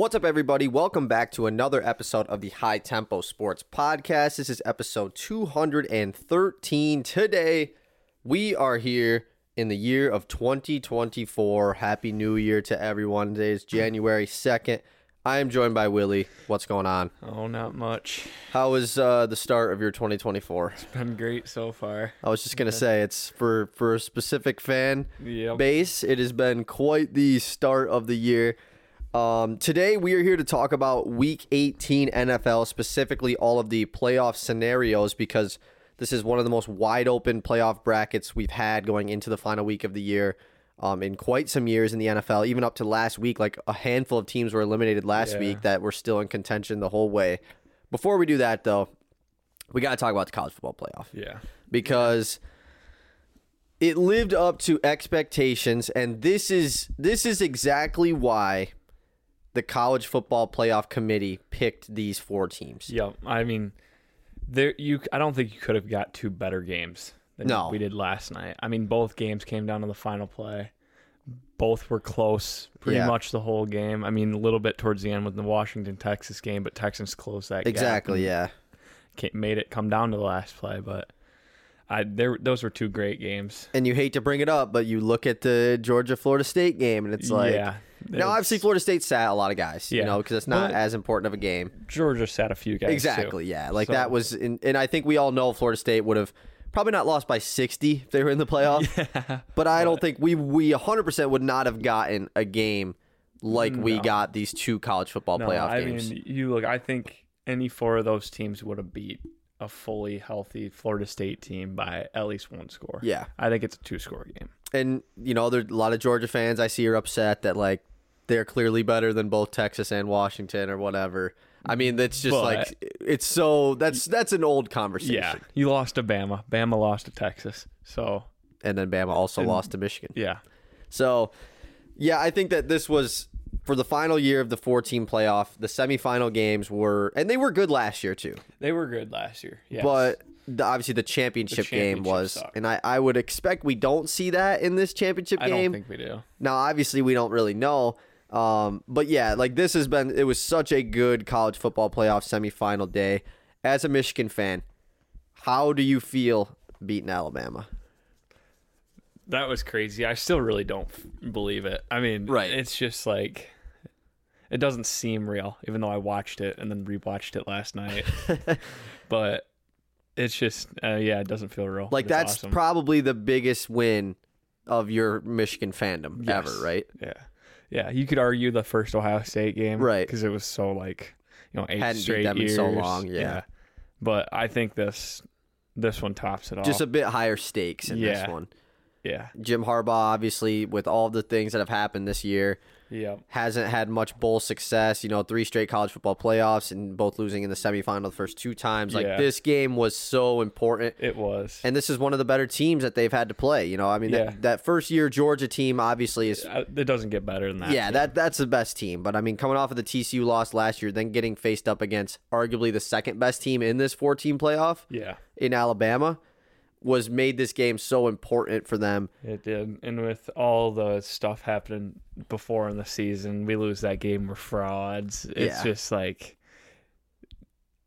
What's up, everybody? Welcome back to another episode of the High Tempo Sports Podcast. This is episode 213. Today, we are here in the year of 2024. Happy New Year to everyone. Today is January 2nd. I am joined by Willy. What's going on? Oh, not much. How was uh, the start of your 2024? It's Been great so far. I was just gonna say it's for for a specific fan Yep. base. It has been quite the start of the year. Um, today we are here to talk about Week 18 NFL, specifically all of the playoff scenarios, because this is one of the most wide open playoff brackets we've had going into the final week of the year. Um, in quite some years in the NFL, even up to last week, like a handful of teams were eliminated last Yeah. week that were still in contention the whole way. Before we do that, though, we got to talk about the college football playoff Yeah. because it lived up to expectations and this is this is exactly why the college football playoff committee picked these four teams. Yeah, I mean, there you. I don't think you could have got two better games than No. we did last night. I mean, both games came down to the final play. Both were close, pretty Yeah. much the whole game. I mean, a little bit towards the end with the Washington Texas game, but Texans closed that Exactly, yeah. made it come down to the last play. But I there those were two great games. And you hate to bring it up, but you look at the Georgia Florida State game and it's like yeah. Now it's- obviously Florida State sat a lot of guys, you know, because it's not But- as important of a game. Georgia sat a few guys. too. Exactly, yeah. Like So- that was in, and I think we all know Florida State would have probably not lost by 60 if they were in the playoff. But I don't think we we 100% would not have gotten a game like we got these two college football No, playoff I games. mean, you look. I think any four of those teams would have beat a fully healthy Florida State team by at least one score. Yeah. I think it's a two-score game. and you know, there's a lot of Georgia fans I see are upset that like they're clearly better than both Texas and Washington or whatever. I mean, that's just But- like it's so that's that's an old conversation. Yeah, you lost to Bama. Bama lost to Texas. So And then Bama also lost to Michigan. yeah, So, yeah, I think that this was for the final year of the four team playoff. The semifinal games were, and they were good last year too. they were good last year. Yes. But the, obviously, the championship, game championship was, sucked. and I, I would expect we don't see that in this championship game. I don't think we do. Now, obviously, we don't really know. Um, but yeah, like this has been, it was such a good college football playoff semifinal day. As a Michigan fan, how do you feel beating Alabama? That was crazy. I still really don't f- believe it. I mean, Right. It's just like it doesn't seem real, even though I watched it and then rewatched it last night. but it's just, uh, yeah, it doesn't feel real. Like that's awesome. probably the biggest win of your Michigan fandom Yes. ever, right? Yeah, yeah. You could argue the first Ohio State game, Right. Because it was so like, you know, eight Hadn't beat straight them in so long, yeah. But I think this this one tops it all. Just a bit higher stakes in this one. yeah, Jim Harbaugh, obviously, with all the things that have happened this year, yeah, hasn't had much bowl success. You know, three straight college football playoffs and both losing in the semifinal the first two times. Like Yeah. this game was so important. it was. And this is one of the better teams that they've had to play. You know, I mean, Yeah. that, that first year Georgia team obviously is Uh, it doesn't get better than that. Yeah, that that's the best team. But I mean, coming off of the TCU loss last year, then getting faced up against arguably the second best team in this four team playoff yeah, in Alabama was made this game so important for them. it did. And with all the stuff happening before in the season, we lose that game. We're frauds. It's Yeah. just like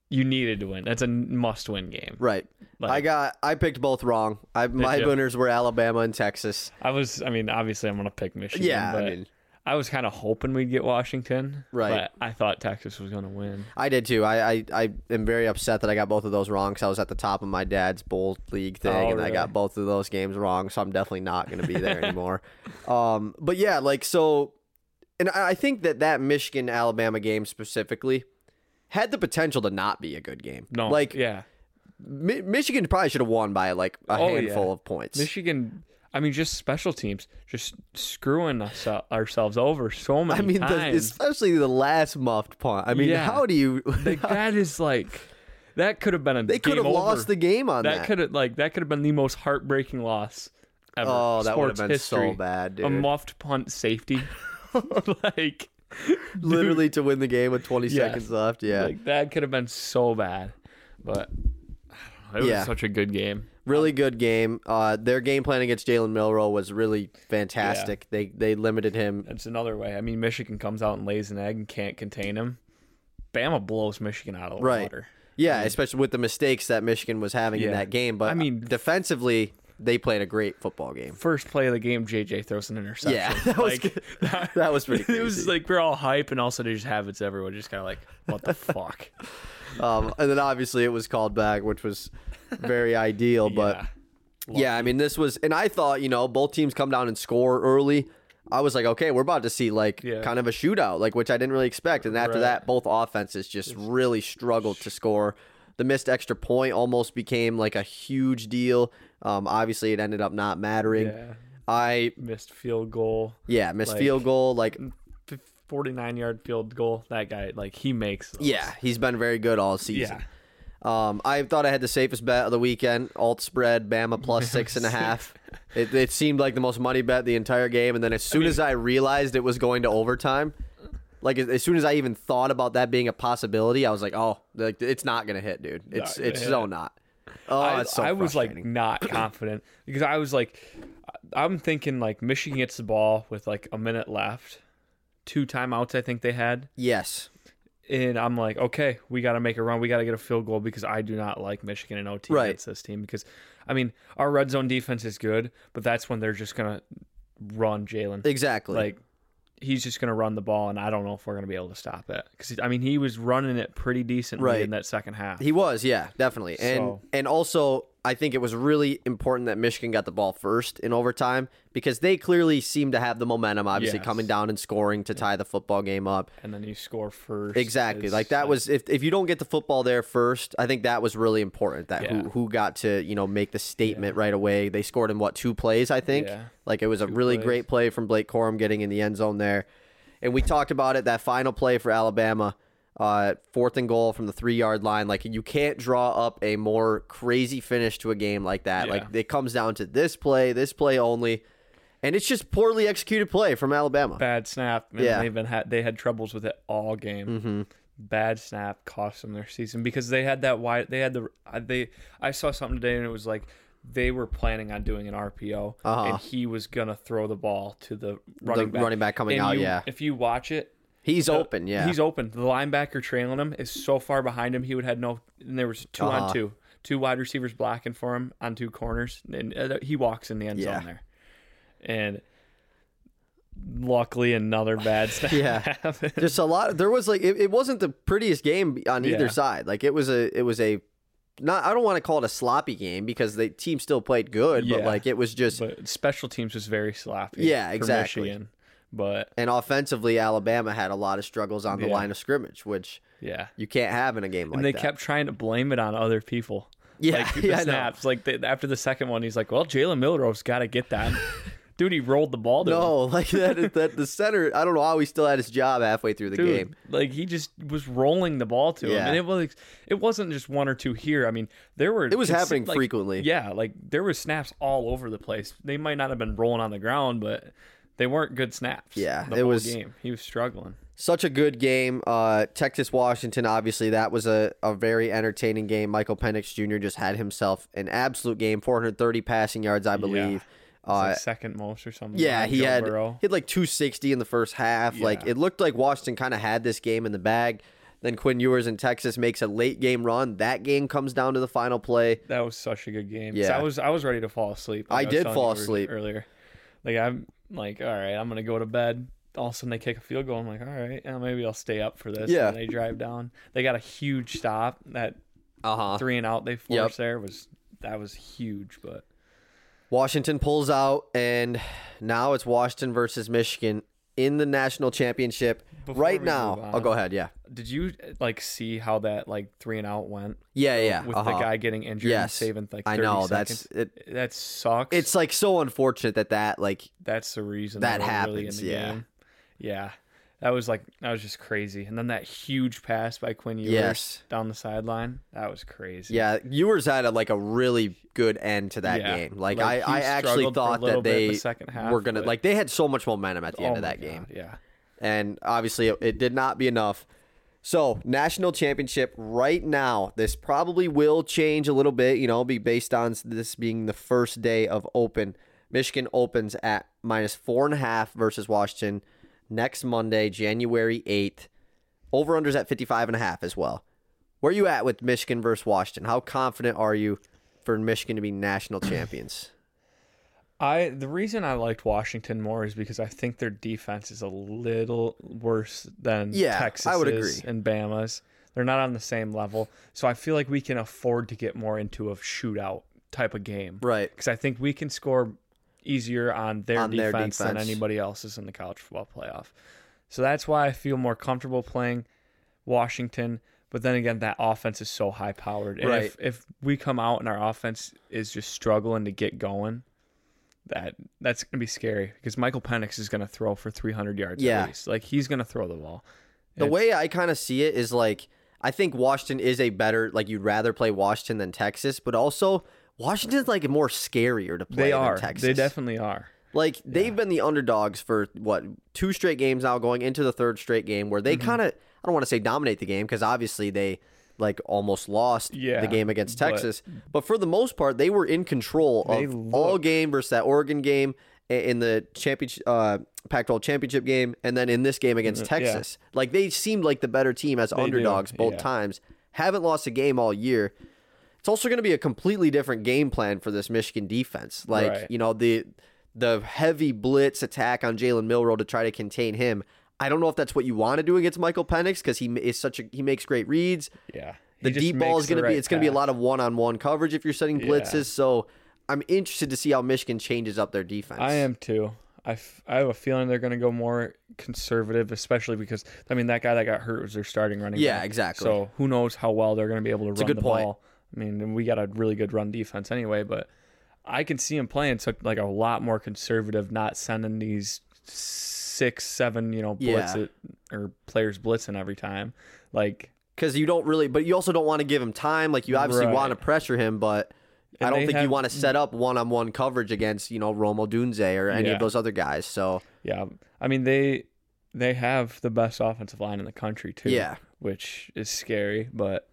you needed to win. That's a must-win game. Right. Like, I got I picked both wrong. I my you? winners were Alabama and Texas. I was. I mean, obviously, I'm gonna pick Michigan. Yeah, I mean I was kind of hoping we'd get Washington, Right. But I thought Texas was going to win. I did too. I, I, I am very upset that I got both of those wrong because I was at the top of my dad's bowl league thing, Oh, and I got both of those games wrong. So I'm definitely not going to be there anymore. Um, but yeah, like so, and I I think that that Michigan Alabama game specifically had the potential to not be a good game. No, like yeah, Mi- Michigan probably should have won by like a Oh, handful yeah. of points. Michigan. I mean, just special teams, just screwing us, ourselves over so many I mean, the, especially the last muffed punt. I mean, Yeah. how do you? like that is like that could have been a they could have lost the game on that. that could have like that could have been the most heartbreaking loss ever. oh, that would have Sports history. so bad, dude. A muffed punt safety, like Literally to win the game with 20 Yes. seconds left. Yeah. like that could have been so bad, but I don't know, it was Yeah. such a good game. Really good game. Uh, their game plan against Jalen Milroe was really fantastic. They they limited him. It's another way. I mean, Michigan comes out and lays an egg and can't contain him. Bama blows Michigan out of the Right. water. Yeah, especially with the mistakes that Michigan was having in that game. But I mean- defensively, they played a great football game. First play of the game, JJ throws an interception. Yeah, that was like, good. That was pretty It was like we're all hype, and also they just have it's everywhere. Just kind of like, what the fuck? Um, and then obviously it was called back, which was very ideal. But yeah. yeah, I mean, this was, and I thought, you know, both teams come down and score early. I was like, okay, we're about to see like Yeah. kind of a shootout, like which I didn't really expect. And after Right. that, both offenses just really struggled to score. The missed extra point almost became like a huge deal. Um, obviously, it ended up not mattering. yeah, I missed field goal, yeah missed Like- field goal. Like forty nine yard field goal. That guy, like he makes. Those. yeah, he's been very good all season. yeah. Um, I thought I had the safest bet of the weekend. Alt spread, Bama plus six and a half. It, it seemed like the most money bet the entire game, and then as soon as I realized it was going to overtime, like as- as soon as I even thought about that being a possibility, I was like, "Oh, like it's not gonna hit, dude. It's it's hit. so not." Oh, I, it's so I was like not confident because I was like, I'm thinking like Michigan gets the ball with like a minute left, two timeouts I think they had, yes, and I'm like, okay, we got to make a run. We got to get a field goal because I do not like Michigan and OT Right. against this team because, I mean, our red zone defense is good, but that's when they're just gonna run Jalen. exactly. Like he's just gonna run the ball, and I don't know if we're gonna be able to stop it because I mean he was running it pretty decently Right. in that second half. He was, yeah, definitely. And So- and also I think it was really important that Michigan got the ball first in overtime because they clearly seem to have the momentum, obviously Yes. coming down and scoring to tie the football game up. and then you score first. Exactly. It's Like that was if if you don't get the football there first, I think that was really important. That Yeah. who who got to, you know, make the statement right away. They scored in what, two plays, I think? Yeah. Like it was a really plays. great play from Blake Corum getting in the end zone there. And we talked about it, that final play for Alabama, uh, fourth and goal from the three yard line. Like you can't draw up a more crazy finish to a game like that. Yeah. Like it comes down to this play, this play only. And it's just poorly executed play from Alabama. bad snap. Yeah. they've been had they had troubles with it all game. Mm-hmm. Bad snap cost them their season because they had that wide. They had the they. I saw something today and it was like they were planning on doing an RPO Uh-huh. and he was gonna throw the ball to the running back. running back coming And out, you- yeah. If you watch it, He's the- open, yeah. he's open. The linebacker trailing him is so far behind him. He would have no. And there was 2 Uh-huh. on two, two wide receivers blocking for him on two corners, and uh, he walks in the end Yeah. zone there. And luckily, another bad snap. Yeah. happened. just a lot there was like it, it wasn't the prettiest game on either Yeah. side like it was a it was a not i don't want to call it a sloppy game because the team still played good but like it was just but special teams was very sloppy. Yeah, exactly. Michigan. But and offensively alabama had a lot of struggles on the Yeah. line of scrimmage which yeah, you can't have in a game like and they that kept trying to blame it on other people. Yeah, like the yeah, snaps. Like the, after the second one, he's like, "Well, Jalen Milroe's got to get that." Dude, he rolled the ball. To him. no like that that the center i don't know how he still had his job halfway through the Dude, game like he just was rolling the ball to him, and it was it wasn't just one or two here. I mean, there were it was happening like, frequently Yeah, like there were snaps all over the place. They might not have been rolling on the ground, but they weren't good snaps. Yeah, the it whole was- game. He was struggling. such a good game. Uh, Texas Washington, obviously, that was a, a very entertaining game. Michael Penix Jr. just had himself an absolute game, 430 passing yards, I believe. It's Uh, like second most or something. yeah, behind he Joe had Burrow. he had like 260 in the first half. Like it looked like Washington kind of had this game in the bag. Then Quinn Ewers in Texas makes a late game run. That game comes down to the final play. That was such a good game. Yeah. I was I was ready to fall asleep. I was did fall asleep. earlier. Like I'm like, all right, I'm gonna go to bed. All of a sudden they kick a field goal. I'm like, all right, yeah, maybe I'll stay up for this. Yeah. And they drive down. They got a huge stop. That Uh huh. three and out they forced Yep. there was that was huge. But Washington pulls out, and now it's Washington versus Michigan in the national championship. Before right now, move oh, go ahead. Yeah, did you like see how that like three and out went yeah, yeah. with uh-huh. the guy getting injured and Yes. saving like 30 I know seconds? that's it. that sucks. It's like so unfortunate that that like that's the reason That really in happens, the yeah. game. Yeah. That was like that was just crazy. And then that huge pass by Quinn Ewers Yes. down the sideline. That was crazy. yeah, Ewers had a, like a really good end to that Yeah. game. Like, Like, I, I actually struggled for a thought that they the second half, were gonna but- like they had so much momentum at the end Oh of my that God, game, Yeah. and obviously it, it did not be enough. So, national championship right now. This probably will change a little bit, you know, be based on this being the first day of open. Michigan opens at minus four and a half versus Washington next Monday, January 8th. Over unders at 55 and a half as well. Where are you at with Michigan versus Washington? How confident are you for Michigan to be national champions? I the reason I liked Washington more is because I think their defense is a little worse than Yeah, Texas I would agree. and Bama's. They're not on the same level, so I feel like we can afford to get more into a shootout type of game, Right. Because I think we can score easier on their, On their defense, than anybody else's in the college football playoff. So that's why I feel more comfortable playing Washington. But then again, that offense is so high powered. And Right. if, if we come out and our offense is just struggling to get going, that that's gonna be scary because Michael Penix is gonna throw for 300 yards Yeah. at least. Like he's gonna throw the ball. The And- way I kind of see it is like I think Washington is a better like you'd rather play Washington than Texas, but also Washington's like more scarier to play They than are. Texas. They definitely are. like they've been the underdogs for what two straight games now, going into the third straight game where Mm-hmm. they kind of I don't want to say dominate the game because obviously they like almost lost Yeah, the game against Texas, but for the most part they were in control They of all game versus that Oregon game in the championship uh, Pac-12 championship game, and then in this game against yeah. Texas. Like they seemed like the better team as do, underdogs both yeah. times. Haven't lost a game all year. It's also going to be a completely different game plan for this Michigan defense. Like Right. you know the the heavy blitz attack on Jalen Milroe to try to contain him. I don't know if that's what you want to do against Michael Penix because he is such a he makes great reads. Yeah. The He just deep ball is going the to be right it's going to be a lot of one on one coverage if you're setting Yeah. blitzes. So I'm interested to see how Michigan changes up their defense. I am too. I, f- I have a feeling they're going to go more conservative, especially because I mean that guy that got hurt was their starting running. Yeah, back. exactly. So who knows how well they're going to be able to a run the point. ball. I mean, and we got a really good run defense anyway, but I can see him playing so like a lot more conservative, not sending these six, seven, you know, blitz Yeah. it, or players blitzing every time. Like because you don't really, but you also don't want to give him time. Like you obviously Right. want to pressure him, but I don't think you want to set up one on one coverage against you know Rome Odunze or any Yeah. of those other guys. So Yeah, I mean they they have the best offensive line in the country too. Yeah. which is scary, but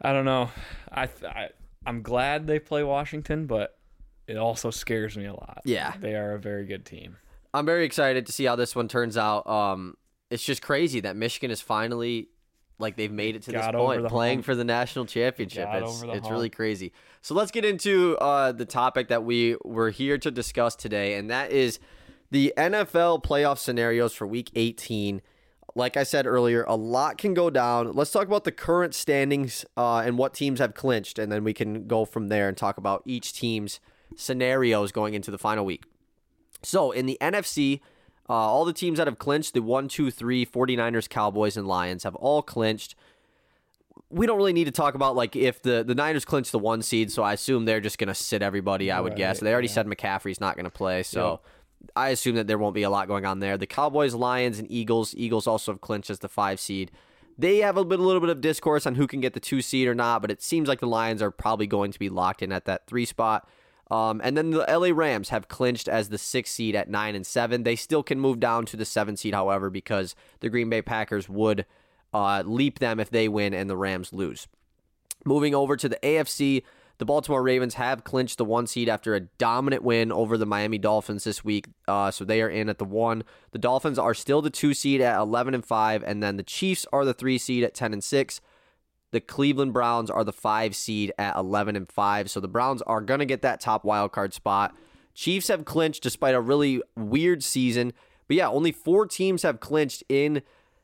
I don't know. I, I I'm glad they play Washington, but it also scares me a lot. Yeah. they are a very good team. I'm very excited to see how this one turns out. Um, it's just crazy that Michigan is finally like they've made it to this Got point, playing hump. for the national championship. Got it's it's really crazy. So let's get into uh, the topic that we were here to discuss today, and that is the NFL playoff scenarios for Week 18. Like I said earlier, a lot can go down. Let's talk about the current standings uh, and what teams have clinched, and then we can go from there and talk about each team's scenarios going into the final week. So in the NFC, uh, all the teams that have clinched, the 1, 2, 3, 49ers, Cowboys, and Lions have all clinched. We don't really need to talk about like if the, the Niners clinch the one seed, so I assume they're just gonna sit everybody, I would Right, guess. They already yeah. said McCaffrey's not gonna play, so I assume that there won't be a lot going on there. The Cowboys, Lions, and Eagles. Eagles also have clinched as the five seed. They have a bit, a little bit of discourse on who can get the two seed or not, but it seems like the Lions are probably going to be locked in at that three spot. Um, and then the LA Rams have clinched as the six seed at nine and seven. They still can move down to the seven seed, however, because the Green Bay Packers would uh, leap them if they win and the Rams lose. Moving over to the AFC, the Baltimore Ravens have clinched the one seed after a dominant win over the Miami Dolphins this week. Uh, so they are in at the one. The Dolphins are still the two seed at 11 and 5, and then the Chiefs are the three seed at 10 and 6. The Cleveland Browns are the five seed at 11 and 5. So the Browns are going to get that top wild card spot. Chiefs have clinched despite a really weird season. But yeah, only four teams have clinched in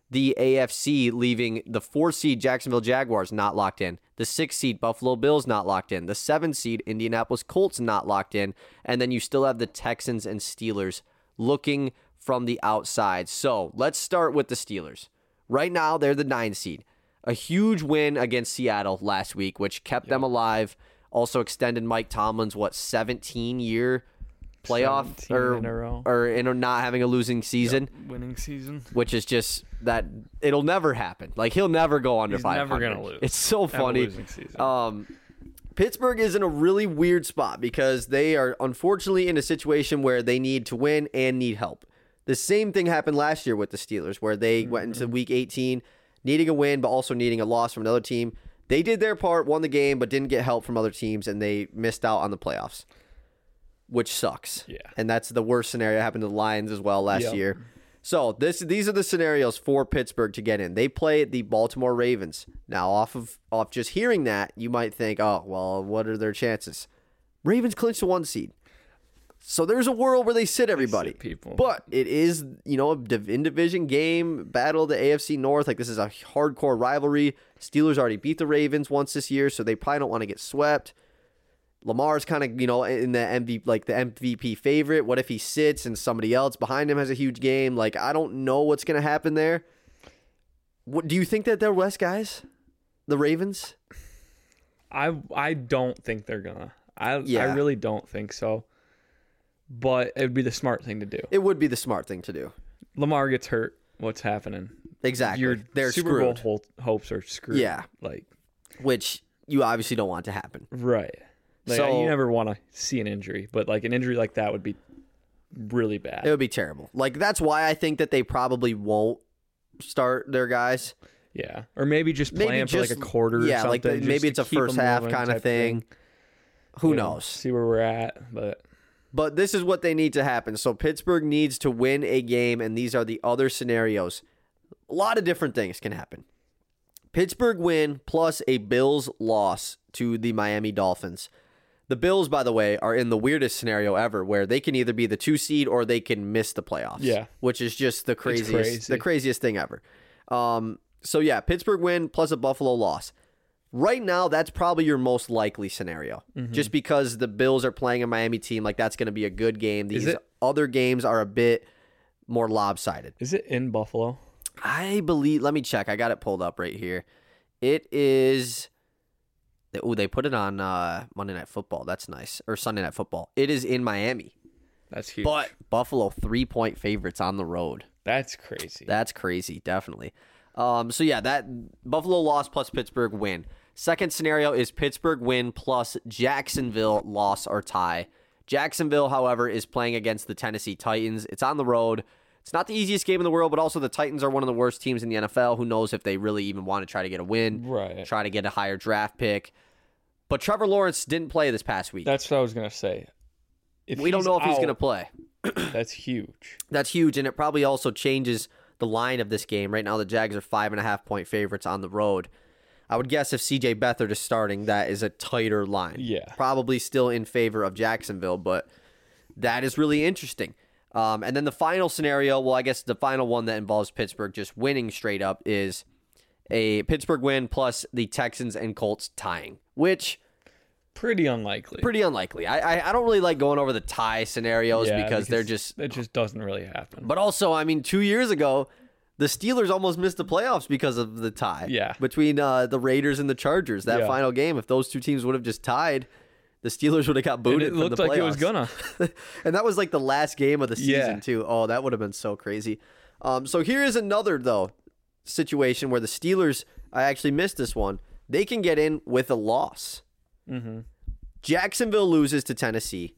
the AFC, leaving the four seed Jacksonville Jaguars not locked in, the six seed Buffalo Bills not locked in, the seven seed Indianapolis Colts not locked in, and then you still have the Texans and Steelers looking from the outside. So let's start with the Steelers. Right now, they're the nine seed. A huge win against Seattle last week, which kept them alive. Also extended Mike Tomlin's what 17 year playoff 17 or in a row. or in not having a losing season Winning season. which is just that it'll never happen. Like he'll never go under He's 500. never gonna lose. It's so funny. Um, Pittsburgh is in a really weird spot because they are unfortunately in a situation where they need to win and need help. The same thing happened last year with the Steelers, where they went into Mm-hmm. Week 18 needing a win, but also needing a loss from another team. They did their part, won the game, but didn't get help from other teams, and they missed out on the playoffs, which sucks. Yeah. And that's the worst scenario that happened to the Lions as well last Yep. year. So this these are the scenarios for Pittsburgh to get in. They play the Baltimore Ravens. Now, off of off just hearing that, you might think, oh well, what are their chances? Ravens clinch the one seed. So there's a world where they sit everybody. people. But it is, you know, a div- in division game battle the AFC North. Like this is a hardcore rivalry. Steelers already beat the Ravens once this year, so they probably don't want to get swept. Lamar's kind of, you know, in the MVP like the MVP favorite. What if he sits and somebody else behind him has a huge game? Like I don't know what's going to happen there. What do you think that they're West guys? The Ravens? I I don't think they're gonna. I Yeah. I really don't think so. But it would be the smart thing to do. It would be the smart thing to do. Lamar gets hurt. What's happening? Exactly. Your they're Super screwed. Bowl hopes are screwed. Yeah. Like Which you obviously don't want to happen. right. Like, So- you never want to see an injury, but like an injury like that would be really bad. It would be terrible. Like that's why I think that they probably won't start their guys. yeah. Or maybe just Maybe plan for like a quarter. yeah, or like the- maybe it's a first half kind of type thing. Who know, knows? See where we're at, but But this is what they need to happen. So Pittsburgh needs to win a game, and these are the other scenarios. A lot of different things can happen. Pittsburgh win plus a Bills loss to the Miami Dolphins. The Bills, by the way, are in the weirdest scenario ever, where they can either be the two seed or they can miss the playoffs. Yeah. which is just the craziest, crazy. the craziest thing ever. Um, so yeah, Pittsburgh win plus a Buffalo loss. Right now, that's probably your most likely scenario, Mm-hmm. just because the Bills are playing a Miami team. Like that's going to be a good game. These it- other games are a bit more lopsided. is it in Buffalo? I believe. Let me check. I got it pulled up right here. It is. Oh, they put it on uh, Monday Night Football. That's nice. Or Sunday Night Football. It is in Miami, That's huge. but Buffalo three point favorites on the road. that's crazy. That's crazy, definitely. Um, so yeah, that Buffalo loss plus Pittsburgh win. Second scenario is Pittsburgh win plus Jacksonville loss or tie. Jacksonville, however, is playing against the Tennessee Titans. It's on the road. It's not the easiest game in the world, but also the Titans are one of the worst teams in the NFL. Who knows if they really even want to try to get a win, Right. try to get a higher draft pick. But Trevor Lawrence didn't play this past week. That's what I was gonna say. If we don't know if he's going to play. That's huge. That's huge, and it probably also changes the line of this game. Right now, the Jags are five and a half point favorites on the road. I would guess if CJ Beathard is starting, that is a tighter line. Yeah. Probably still in favor of Jacksonville, but that is really interesting. Um, and then the final scenario, well, I guess the final one that involves Pittsburgh just winning straight up is a Pittsburgh win plus the Texans and Colts tying, which Pretty unlikely. pretty unlikely. I I, I don't really like going over the tie scenarios Yeah, because, they're just it just doesn't really happen. but also, I mean, two years ago, the Steelers almost missed the playoffs because of the tie. Yeah. Between uh, the Raiders and the Chargers, that Yeah. final game. If those two teams would have just tied, the Steelers would have got And booted. it from looked the like it was gonna. and that was like the last game of the season Yeah. too. Oh, that would have been so crazy. Um, so here is another though situation where the Steelers. I actually missed this one. They can get in with a loss. Mm-hmm. Jacksonville loses to Tennessee.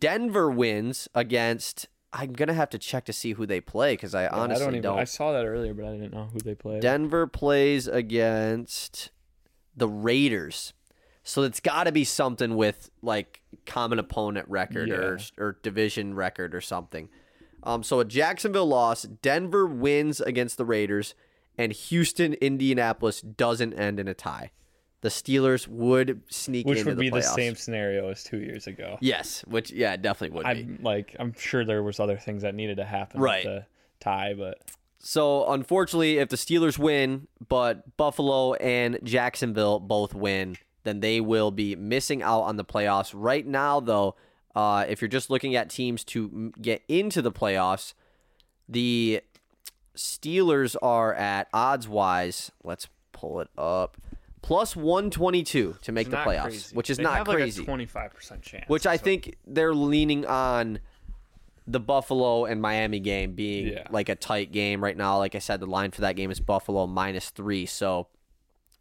Denver wins against. I'm gonna have to check to see who they play because I honestly I don't even. don't. I saw that earlier, but I didn't know who they played. Denver plays against the Raiders. So it's got to be something with like common opponent record or or division record or something. Um, so a Jacksonville loss, Denver wins against the Raiders, and Houston Indianapolis doesn't end in a tie. The Steelers would sneak which would the be the same scenario as two years ago. Yes, which yeah, definitely would be. I'm like, I'm sure there was other things that needed to happen Right. to tie, but So unfortunately, if the Steelers win, but Buffalo and Jacksonville both win, then they will be missing out on the playoffs. Right now, though, uh, if you're just looking at teams to m- get into the playoffs, the Steelers are at odds wise. Let's pull it up. Plus 122 to make it's the playoffs, crazy. which is They not have crazy. Like a Twenty-five percent chance. which I so- think they're leaning on the Buffalo and Miami game being Yeah. like a tight game right now. Like I said, the line for that game is Buffalo minus three. So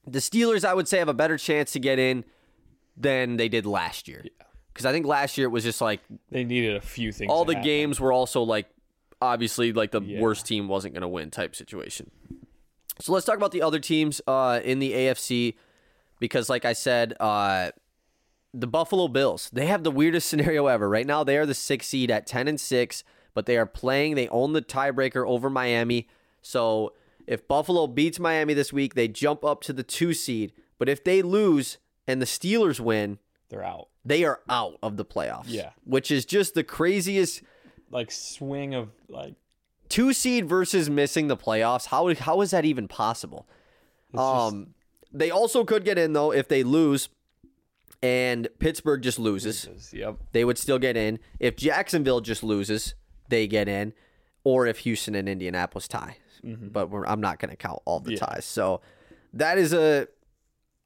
the Steelers, I would say, have a better chance to get in than they did last year. Because I think last year it was just like they needed a few things. all the happen. games were also like obviously like the Yeah. worst team wasn't going to win type situation. So let's talk about the other teams uh, in the AFC because, like I said, uh, the Buffalo Bills they have the weirdest scenario ever. Right now, they are the sixth seed at ten and six, but they are playing. They own the tiebreaker over Miami. So if Buffalo beats Miami this week, they jump up to the two seed. But if they lose and the Steelers win, They're out. they are out of the playoffs. Yeah. which is just the craziest Like swing of like two seed versus missing the playoffs. How how is that even possible? it's just- Um, they also could get in though if they lose, and Pittsburgh just loses. Yep. They would still get in. If Jacksonville just loses, they get in, or if Houston and Indianapolis tie. But we're, I'm not going to count all the Mm-hmm. Yeah. ties. So that is a.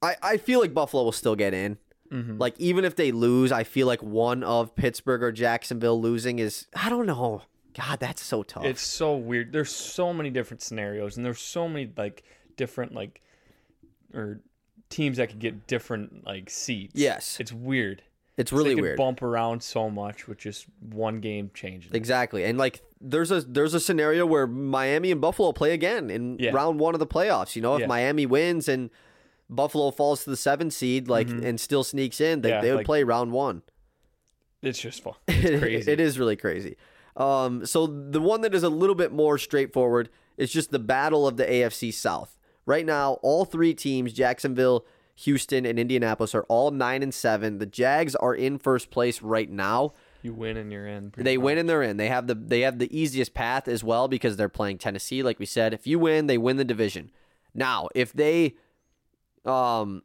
I I feel like Buffalo will still get in. Mm-hmm. Like even if they lose, I feel like one of Pittsburgh or Jacksonville losing is I don't know. God, that's so tough. It's so weird. There's so many different scenarios, and there's so many like different like or teams that could get different like seats. Yes. it's weird. it's really weird. Bump around so much with just one game changing. Exactly. And like there's a there's a scenario where Miami and Buffalo play again in Yeah. round 1 of the playoffs. You know, if Yeah. Miami wins and Buffalo falls to the 7th seed like and still sneaks in, they, Mm-hmm. Yeah, they would like- play round 1. It's just fun. It's crazy. it is really crazy. Um so the one that is a little bit more straightforward is just the battle of the AFC South. Right now, all three teams, Jacksonville, Houston, and Indianapolis are all 9 and 7. The Jags are in first place right now. You win and you're in. They win and they're in. They have the they have the easiest path as well because they're playing Tennessee. Like we said, if you win, they win the division. Now, if they, um,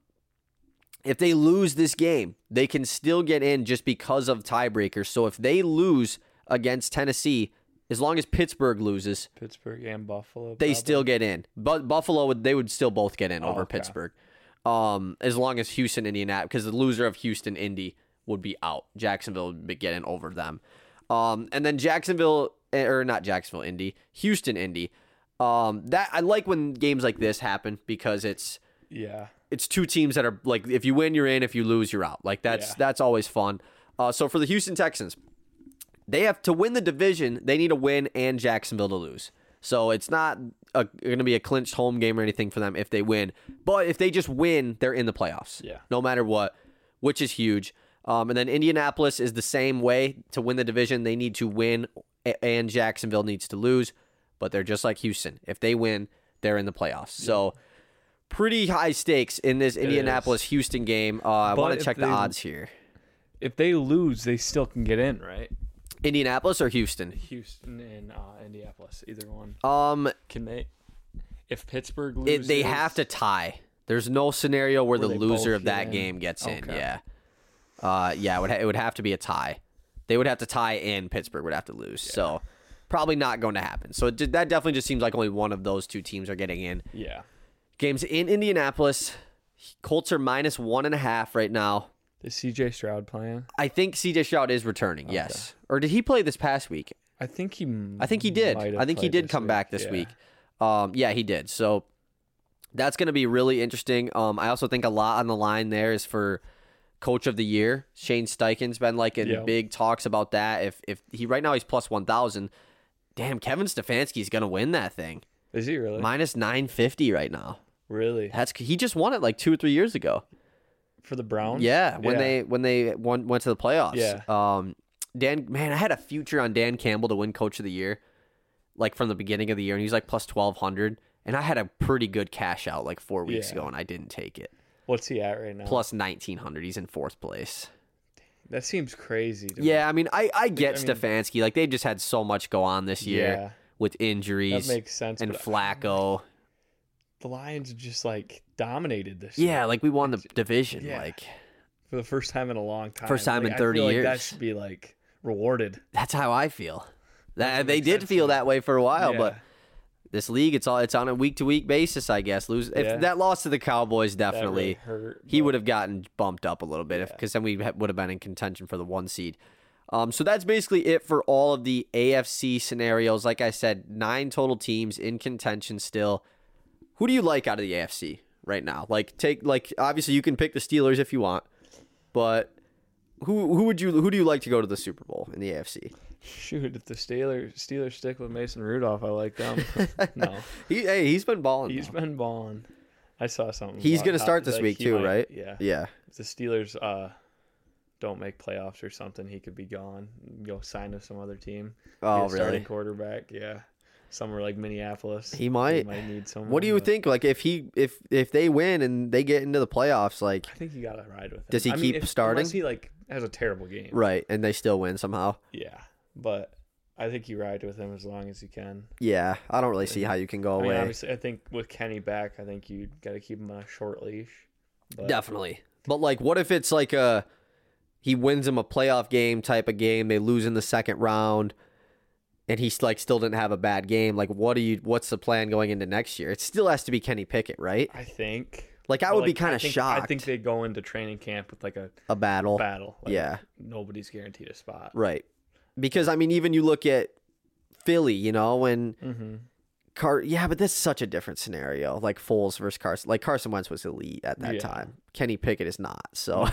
if they lose this game, they can still get in just because of tiebreakers. So if they lose against Tennessee, as long as Pittsburgh loses, Pittsburgh and Buffalo. they probably. still get in. But Buffalo would they would still both get in Oh, over okay. Pittsburgh. Um, as long as Houston, Indianapolis, because the loser of Houston, Indy would be out. Jacksonville would be getting over them. Um, and then Jacksonville eh, or not Jacksonville, Indy, Houston, Indy. Um, that I like when games like this happen because it's Yeah. it's two teams that are like if you win you're in if you lose you're out like that's Yeah. that's always fun uh, so for the houston texans they have to win the division they need a win and jacksonville to lose so it's not going to be a clinched home game or anything for them if they win but if they just win they're in the playoffs Yeah. no matter what which is huge um, and then indianapolis is the same way to win the division they need to win and jacksonville needs to lose but they're just like houston if they win they're in the playoffs Yeah. so pretty high stakes in this Indianapolis Houston game. Uh, I want to check the they- odds here. If they lose, they still can get in, right? Indianapolis or Houston? Houston and uh, Indianapolis, either one. Um, Can they? If Pittsburgh it, loses, they have to tie. There's no scenario where, Where the loser of that in? game gets in. Yeah. Uh, yeah, it would, ha- it would have to be a tie. They would have to tie, and Pittsburgh would have to lose. So probably not going to happen. So it, that definitely just seems like only one of those two teams are getting in. Yeah. Games in Indianapolis. Colts are minus one and a half right now. Is CJ Stroud playing? I think CJ Stroud is returning. Yes, or did he play this past week? I think he. I think he did. I think he did come week. back this Yeah. week. Um, yeah, he did. So that's going to be really interesting. Um, I also think a lot on the line there is for coach of the year. Shane Steichen's been like in big talks about that. If if he right now he's plus one thousand. Damn, Kevin Stefanski's going to win that thing. Is he really? Minus nine fifty right now. really? That's he just won it like two or three years ago. For the Browns? Yeah, when Yeah. they when they won, went to the playoffs. Yeah. Um, Dan, man, I had a future on Dan Campbell to win Coach of the Year, like from the beginning of the year, and he's like plus twelve hundred, and I had a pretty good cash out like four weeks Yeah. ago, and I didn't take it. What's he at right now? Plus nineteen hundred, he's in fourth place. That seems crazy. To me. Yeah, I mean, I I get I mean- Stefanski, like they've just had so much go on this year Yeah. with injuries That makes sense. and Flacco. The Lions just like dominated this. Yeah, year like we won the division, Yeah. like. for the first time in a long time. First time Like, in 30 years. like That should be like rewarded. That's how I feel. That they did feel that way for a while, Yeah. but this league, it's all it's on a week to week basis, I guess. Lose if Yeah. that loss to the Cowboys, definitely really hurt. he would have gotten bumped up a little bit Yeah. because then we ha- would have been in contention for the one seed. Um, so that's basically it for all of the AFC scenarios. Like I said, nine total teams in contention still. Who do you like out of the AFC right now? Like take like obviously you can pick the Steelers if you want, but who who would you who do you like to go to the Super Bowl in the AFC? Shoot, if the Steelers Steelers stick with Mason Rudolph, I like them. no, He, hey, he's been balling. he's though. been balling. I saw something. He's gonna start this like, week too, might- right? Yeah. Yeah. If the Steelers uh don't make playoffs or something, he could be gone. Go sign with some other team. Oh, a starting really? quarterback. Yeah, somewhere like Minneapolis. He might. might need someone. What do you but think? Like, if he if if they win and they get into the playoffs, like, I think you gotta ride with him. Does he I mean, keep if- starting? Unless he like has a terrible game. right, and they still win somehow. Yeah, but I think you ride with him as long as you can. Yeah, I don't really see how you can go I mean, away. obviously, I think with Kenny back, I think you got to keep him on a short leash. But Definitely. But like, what if it's like a he wins him a playoff game type of game? They lose in the second round, and he's like still didn't have a bad game. Like, what do you? What's the plan going into next year? It still has to be Kenny Pickett, right? I think. Like, I would be kind of shocked. I think they go into training camp with like a a battle, battle. Like, Yeah. Nobody's guaranteed a spot. right? Because I mean, even you look at Philly, you know, when Mm-hmm. Car, yeah, but that's such a different scenario. Like Foles versus Carson. Like Carson Wentz was elite at that Yeah. time. Kenny Pickett is not. So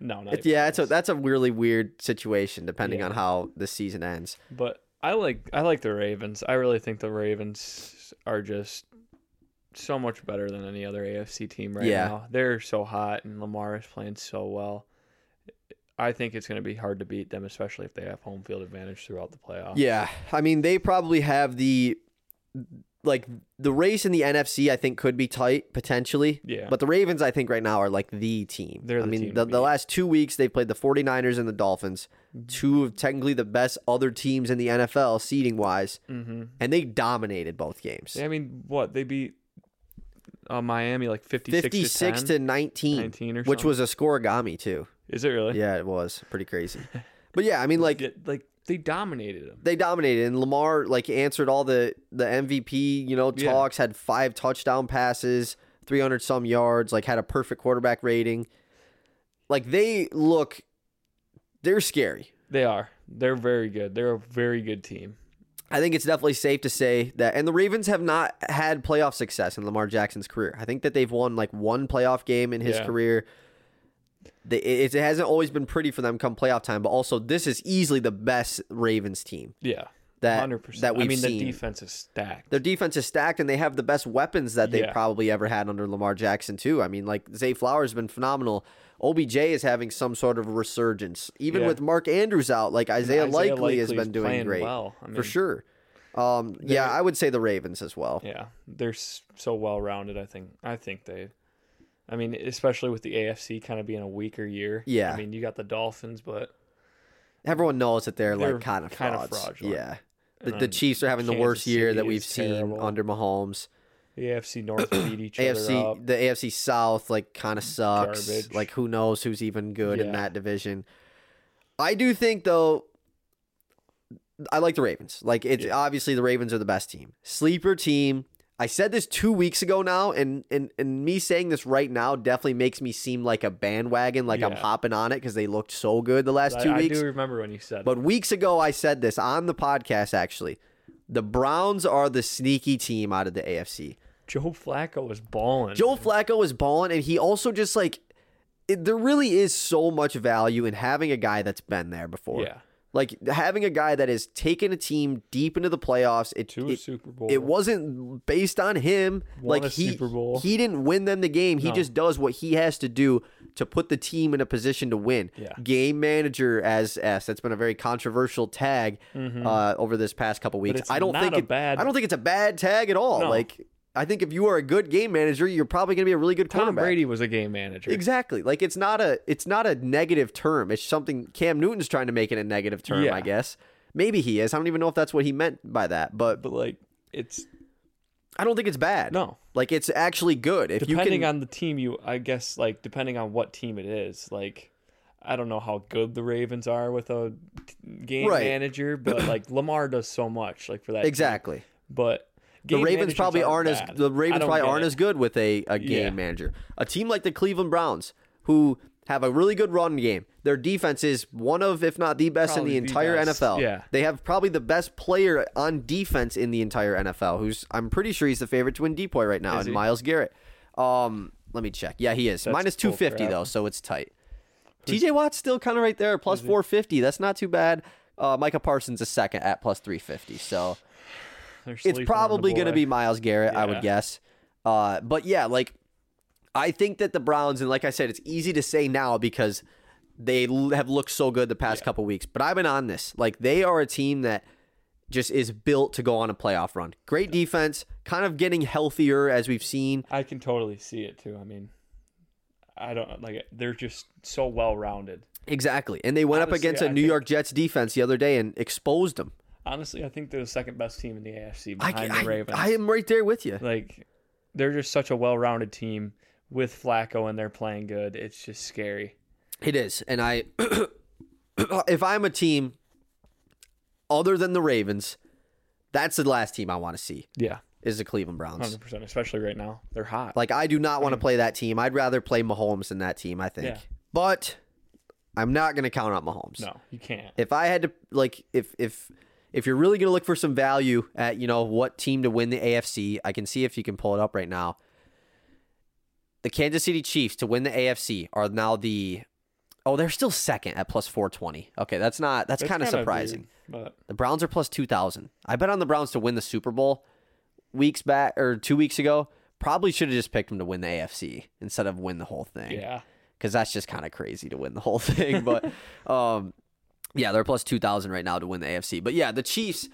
No, not It's, yeah, it's a, that's a really weird situation depending Yeah. on how the season ends. But I like I like the Ravens. I really think the Ravens are just so much better than any other AFC team right Yeah. now. They're so hot and Lamar is playing so well. I think it's going to be hard to beat them, especially if they have home field advantage throughout the playoffs. Yeah, I mean they probably have the like the race in the NFC. I think could be tight potentially. Yeah. But the Ravens, I think right now are like the team. They're I the mean team to the, the beat. last two weeks they've played the 49ers and the Dolphins, two of technically the best other teams in the NFL seeding wise, Mm-hmm. and they dominated both games. I mean, what they beat uh, Miami like 56, 56 to, to 10, 19, 19 or which something. was a scorigami too. Is it really? Yeah, it was pretty crazy. But yeah, I mean like like they dominated them. they dominated and Lamar like answered all the the MVP, you know, Yeah. talks, had five touchdown passes, 300 some yards, like had a perfect quarterback rating. Like they look they're scary. They are. They're very good. They're a very good team. I think it's definitely safe to say that and the Ravens have not had playoff success in Lamar Jackson's career. I think that they've won like one playoff game in his Yeah. career. They, it, it hasn't always been pretty for them come playoff time, but also this is easily the best Ravens team Yeah. that Hundred percent. that we've I mean, seen. the defense is stacked. Their defense is stacked, and they have the best weapons that they've Yeah. probably ever had under Lamar Jackson too. I mean, like Zay Flowers has been phenomenal. OBJ is having some sort of resurgence, even Yeah. with Mark Andrews out. Like Isaiah, Isaiah Likely has Likely's been doing great well. I for sure. Um, yeah, I would say the Ravens as well. Yeah, they're so well rounded. I think. I think they. I mean, especially with the AFC kind of being a weaker year. Yeah. I mean, you got the Dolphins, but Everyone knows that they're, They're like kind of kind of fraudulent. Yeah, the, the Chiefs are having the Kansas worst year that we've is seen terrible. under Mahomes. the AFC North beat each other AFC, up. the AFC South, like kind of sucks. Garbage. Like who knows who's even good in that division. I do think though, I like the Ravens. Like it's Yeah. obviously the Ravens are the best team, sleeper team. I said this two weeks ago now, and and and me saying this right now definitely makes me seem like a bandwagon, like I'm hopping on it because they looked so good the last two I weeks. I do remember when you said But it. weeks ago, I said this on the podcast. Actually, the Browns are the sneaky team out of the AFC. Joe Flacco was balling. Joe Flacco is balling, and he also just like it, there really is so much value in having a guy that's been there before. Yeah. Like having a guy that has taken a team deep into the playoffs. It to a it, Super Bowl. it wasn't based on him. Won like a he Super Bowl. he didn't win them the game. He No. just does what he has to do to put the team in a position to win. Yeah. Game manager as S. That's been a very controversial tag uh, over this past couple weeks. Mm-hmm. it's I don't not think it, bad- I don't think it's a bad tag at all. No. Like I think if you are a good game manager, you're probably going to be a really good Tom quarterback. Brady was a game manager. Exactly. Like it's not a it's not a negative term. It's something Cam Newton's trying to make it a negative term, Yeah. I guess. Maybe he is. I don't even know if that's what he meant by that, but But like, it's I don't think it's bad. no. Like it's actually good. If depending you can on the team you i guess like depending on what team it is like i don't know how good the ravens are with a game Right. manager but like lamar does so much like for that team. Exactly. but The Ravens probably aren't as the Ravens probably aren't it. as good with a, a game Yeah. manager. A team like the Cleveland Browns, who have a really good run game. Their defense is one of, if not the best Probably in the entire best. NFL. Yeah. They have probably the best player on defense in the entire NFL, who's I'm pretty sure he's the favorite to win DPOY right now, Is and? Myles Garrett. Um, let me check. Yeah, he is. That's 250 though, so it's tight. TJ Watt's still kind of right there, plus 450. That's not too bad. Uh, Micah Parsons is second at plus 350. So They're it's sleeping on the probably going to be Myles Garrett, I would guess. Uh, but yeah, like I think that the Browns, and like I said, it's easy to say now because they l- have looked so good the past couple weeks. But I've been on this. Like they are a team that just is built to go on a playoff run. Great defense, kind of getting healthier as we've seen. I can totally see it too. I mean, I don't like they're just so well rounded. Exactly. And they went up against a I New think- York Jets defense the other day and exposed them. Honestly, I think they're the second best team in the AFC behind I, the Ravens. I am right there with you. like they're just such a well-rounded team with Flacco and they're playing good. It's just scary. It is. And I if I'm a team other than the Ravens, that's the last team I want to see Yeah, is the Cleveland Browns. hundred percent. Especially right now, they're hot. Like I do not want to play that team. I'd rather play Mahomes than that team, I think. Yeah. But I'm not going to count out Mahomes. no, you can't. If I had to like if if if you're really going to look for some value at, you know, what team to win the AFC, I can see if you can pull it up right now. The Kansas City Chiefs to win the AFC are now the Oh, they're still second at plus 420. Okay, that's not that's, kind of surprising. weird, but The Browns are plus 2000. I bet on the Browns to win the Super Bowl weeks back or 2 weeks ago. Probably should have just picked them to win the AFC instead of win the whole thing yeah, because that's just kind of crazy to win the whole thing. But um, yeah, they're plus two thousand right now to win the AFC. But yeah, the Chiefs.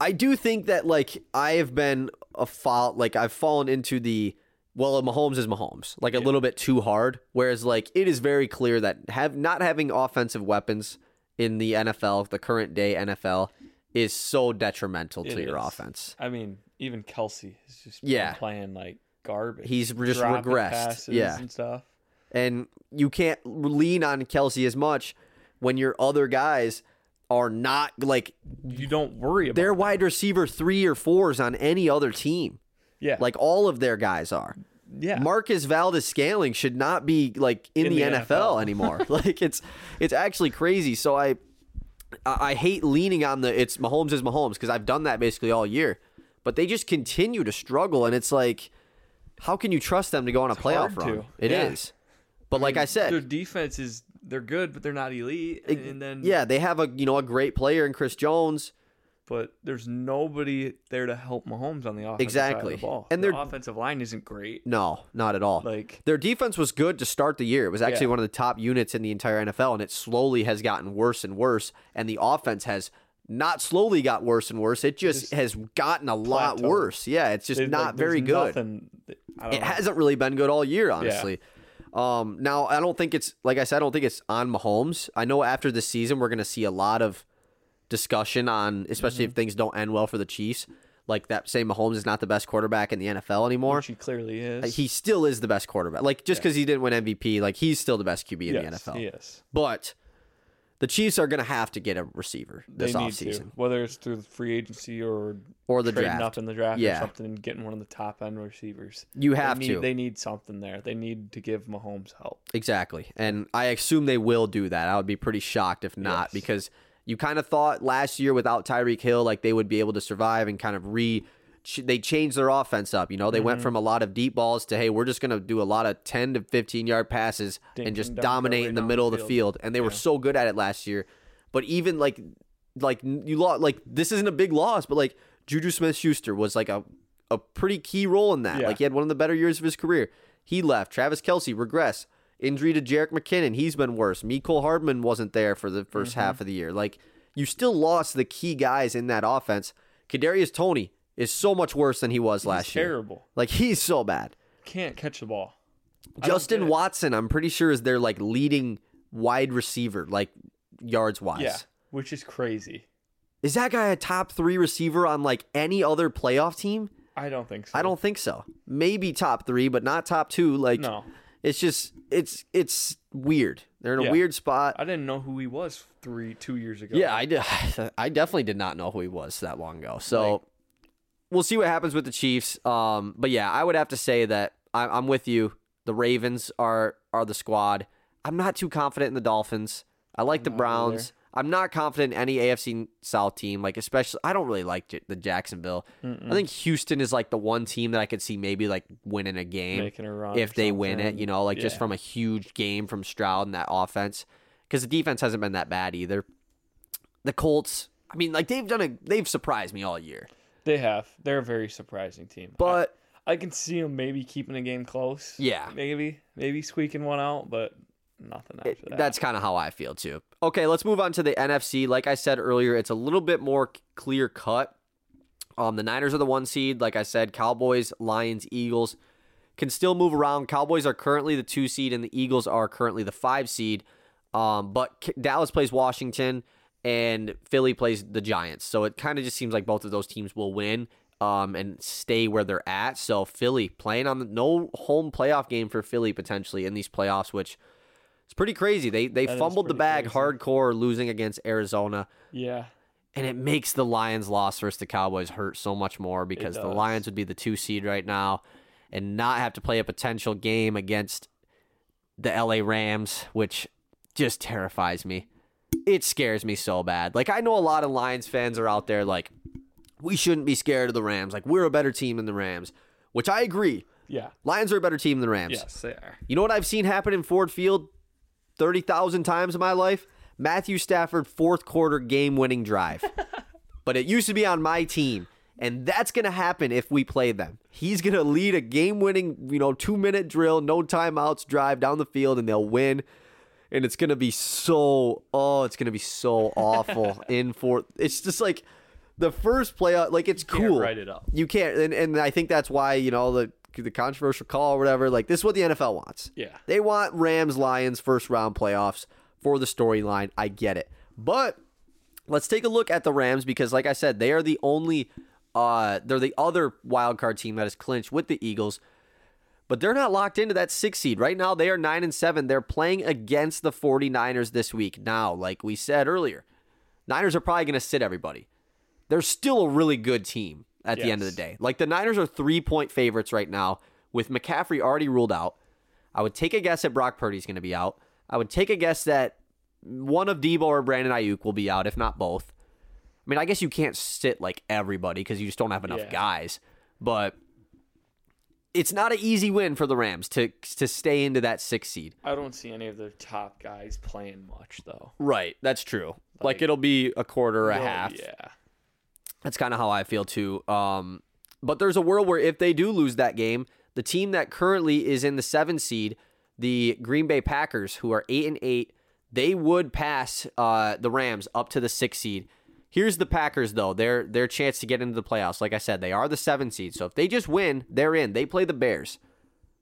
I do think that like I have been a fall, like I've fallen into the well, Mahomes is Mahomes, like a little bit too hard. Whereas like it is very clear that have not having offensive weapons in the NFL, the current day NFL, is so detrimental to It your is. offense. I mean, even Kelce is just Yeah. playing like garbage. He's just regressed. Yeah. and stuff. and you can't lean on Kelce as much when your other guys are not like You don't worry about. that. wide receiver three or fours on any other team. Yeah, Like all of their guys are. yeah. Marquez Valdes-Scantling should not be like in, In the, the NFL, NFL. anymore. like it's it's actually crazy. So I I I hate leaning on the it's Mahomes is Mahomes because I've done that basically all year. But they just continue to struggle and it's like how can you trust them to go on a playoff hard run? to. It is. Yeah. But like I said, their defense is they're good, but they're not elite. And, and then yeah, they have a you know a great player in Chris Jones. but there's nobody there to help Mahomes on the offense. Exactly. side of the ball. And their they're- offensive line isn't great. No, not at all. Like Their defense was good to start the year. It was actually Yeah. one of the top units in the entire NFL, and it slowly has gotten worse and worse. And the offense has not slowly got worse and worse. It just, Just has gotten a lot worse. Yeah, it's just they- not like, very good. Nothing, It know. hasn't really been good all year, honestly. Um, now I don't think it's like I said. I don't think it's on Mahomes. I know after the season we're going to see a lot of discussion on, especially Mm-hmm. if things don't end well for the Chiefs. Like that, say Mahomes is not the best quarterback in the NFL anymore. Which he clearly is. He still is the best quarterback. Like just because he didn't win MVP, like he's still the best QB in yes, the NFL. Yes. But the Chiefs are going to have to get a receiver this they need offseason. to, whether it's through free agency or Or the trading draft. up in the draft Yeah. or something and getting one of the top end receivers. You have they need, to. They need something there. They need to give Mahomes help. Exactly. And I assume they will do that. I would be pretty shocked if not Yes. because you kind of thought last year without Tyreek Hill like they would be able to survive and kind of re ch- they changed their offense up. You know, they Mm-hmm. went from a lot of deep balls to hey, we're just going to do a lot of 10 to 15 yard passes Dink and just dominate in the middle of the the field. and they were so good at it last year. But even like like you lost like this isn't a big loss, but like Juju Smith-Schuster was like a a pretty key role in that. Yeah. Like he had one of the better years of his career. He left. Travis Kelce regress. Injury to Jerick McKinnon. He's been worse. Mecole Hardman wasn't there for the 1st Mm-hmm. half of the year. Like you still lost the key guys in that offense. Kadarius Toney is so much worse than he was last He's year. terrible. Like he's so bad. Can't catch the ball. Justin. Watson, I'm pretty sure is their like leading wide receiver, like yards wise. Yeah, which is crazy. Is that guy a top three receiver on like any other playoff team? I don't think so. I don't think so. Maybe top three, but not top two. Like No, it's just it's it's weird. They're in a Yeah. weird spot. I didn't know who he was three, two years ago. Yeah, I did. I definitely did not know who he was that long ago. So Like- we'll see what happens with the Chiefs. Um, but yeah, I would have to say that I, I'm with you. The Ravens are are the squad. I'm not too confident in the Dolphins. I like the Not Browns. I'm not confident in any AFC South team. Like especially, I don't really like J- the Jacksonville. I think Houston is like the one team that I could see maybe like winning a game making a run if they win it, you know, like just from a huge game from Stroud and that offense. Because the defense hasn't been that bad either. the Colts. I mean, like they've done a they've surprised me all year. They have. They're a very surprising team. But I, I can see them maybe keeping a game close. Yeah. Maybe. Maybe squeaking one out, but nothing after that. that's kind of how I feel too. Okay, let's move on to the NFC. Like I said earlier, it's a little bit more clear cut. Um, the Niners are the one seed. Like I said, Cowboys, Lions, Eagles can still move around. Cowboys are currently the two seed, and the Eagles are currently the five seed. Um, but K- Dallas plays Washington, and Philly plays the Giants. So it kind of just seems like both of those teams will win um, and stay where they're at. So Philly playing on the no home playoff game for Philly potentially in these playoffs, which is pretty crazy. They they That fumbled the bag crazy. hardcore losing against Arizona. yeah. And it makes the Lions' loss versus the Cowboys hurt so much more because the. Lions would be the two seed right now and not have to play a potential game against the LA Rams, which just terrifies me. It scares me so bad. Like, I know a lot of Lions fans are out there like, we shouldn't be scared of the Rams. Like, we're a better team than the Rams, which I agree. Yeah. Lions are a better team than the Rams. Yes, they are. You know what I've seen happen in Ford Field 30,000 times in my life? Matthew Stafford fourth quarter game winning drive. but it used to be on my team. And that's going to happen if we play them. He's going to lead a game winning, you know, two minute drill, no timeouts drive down the field, and they'll win. And it's going to be so, oh, it's going to be so awful in fourth. It's just like the first playoff, like it's Can't cool. write it up. You can't. And, and I think that's why, you know, the, the controversial call or whatever, like this is what the NFL wants. Yeah. They want Rams Lions first round playoffs for the storyline. I get it. But let's take a look at the Rams because like I said, they are the only uh they're the other wild card team that is clinched with the Eagles. But they're not locked into that 6 seed. Right now they are 9 and 7. They're playing against the 49ers this week. Now, like we said earlier, Niners are probably going to sit everybody. They're still a really good team at the end of the day. Like the Niners are 3-point favorites right now with McCaffrey already ruled out. I would take a guess that Brock Purdy's going to be out. I would take a guess that one of Deebo or Brandon Aiyuk will be out, if not both. I mean, I guess you can't sit like everybody because you just don't have enough Yeah. guys. But it's not an easy win for the Rams to to stay into that six seed. I don't see any of their top guys playing much though. Right, that's true. Like, Like- it'll be a quarter or a Well, half. Yeah. That's kind of how I feel too. Um, but there's a world where if they do lose that game, the team that currently is in the seven seed, the Green Bay Packers, who are eight and eight, they would pass uh, the Rams up to the six seed. Here's the Packers though, their their chance to get into the playoffs. Like I said, they are the seven seed. So if they just win, they're in. They play the Bears.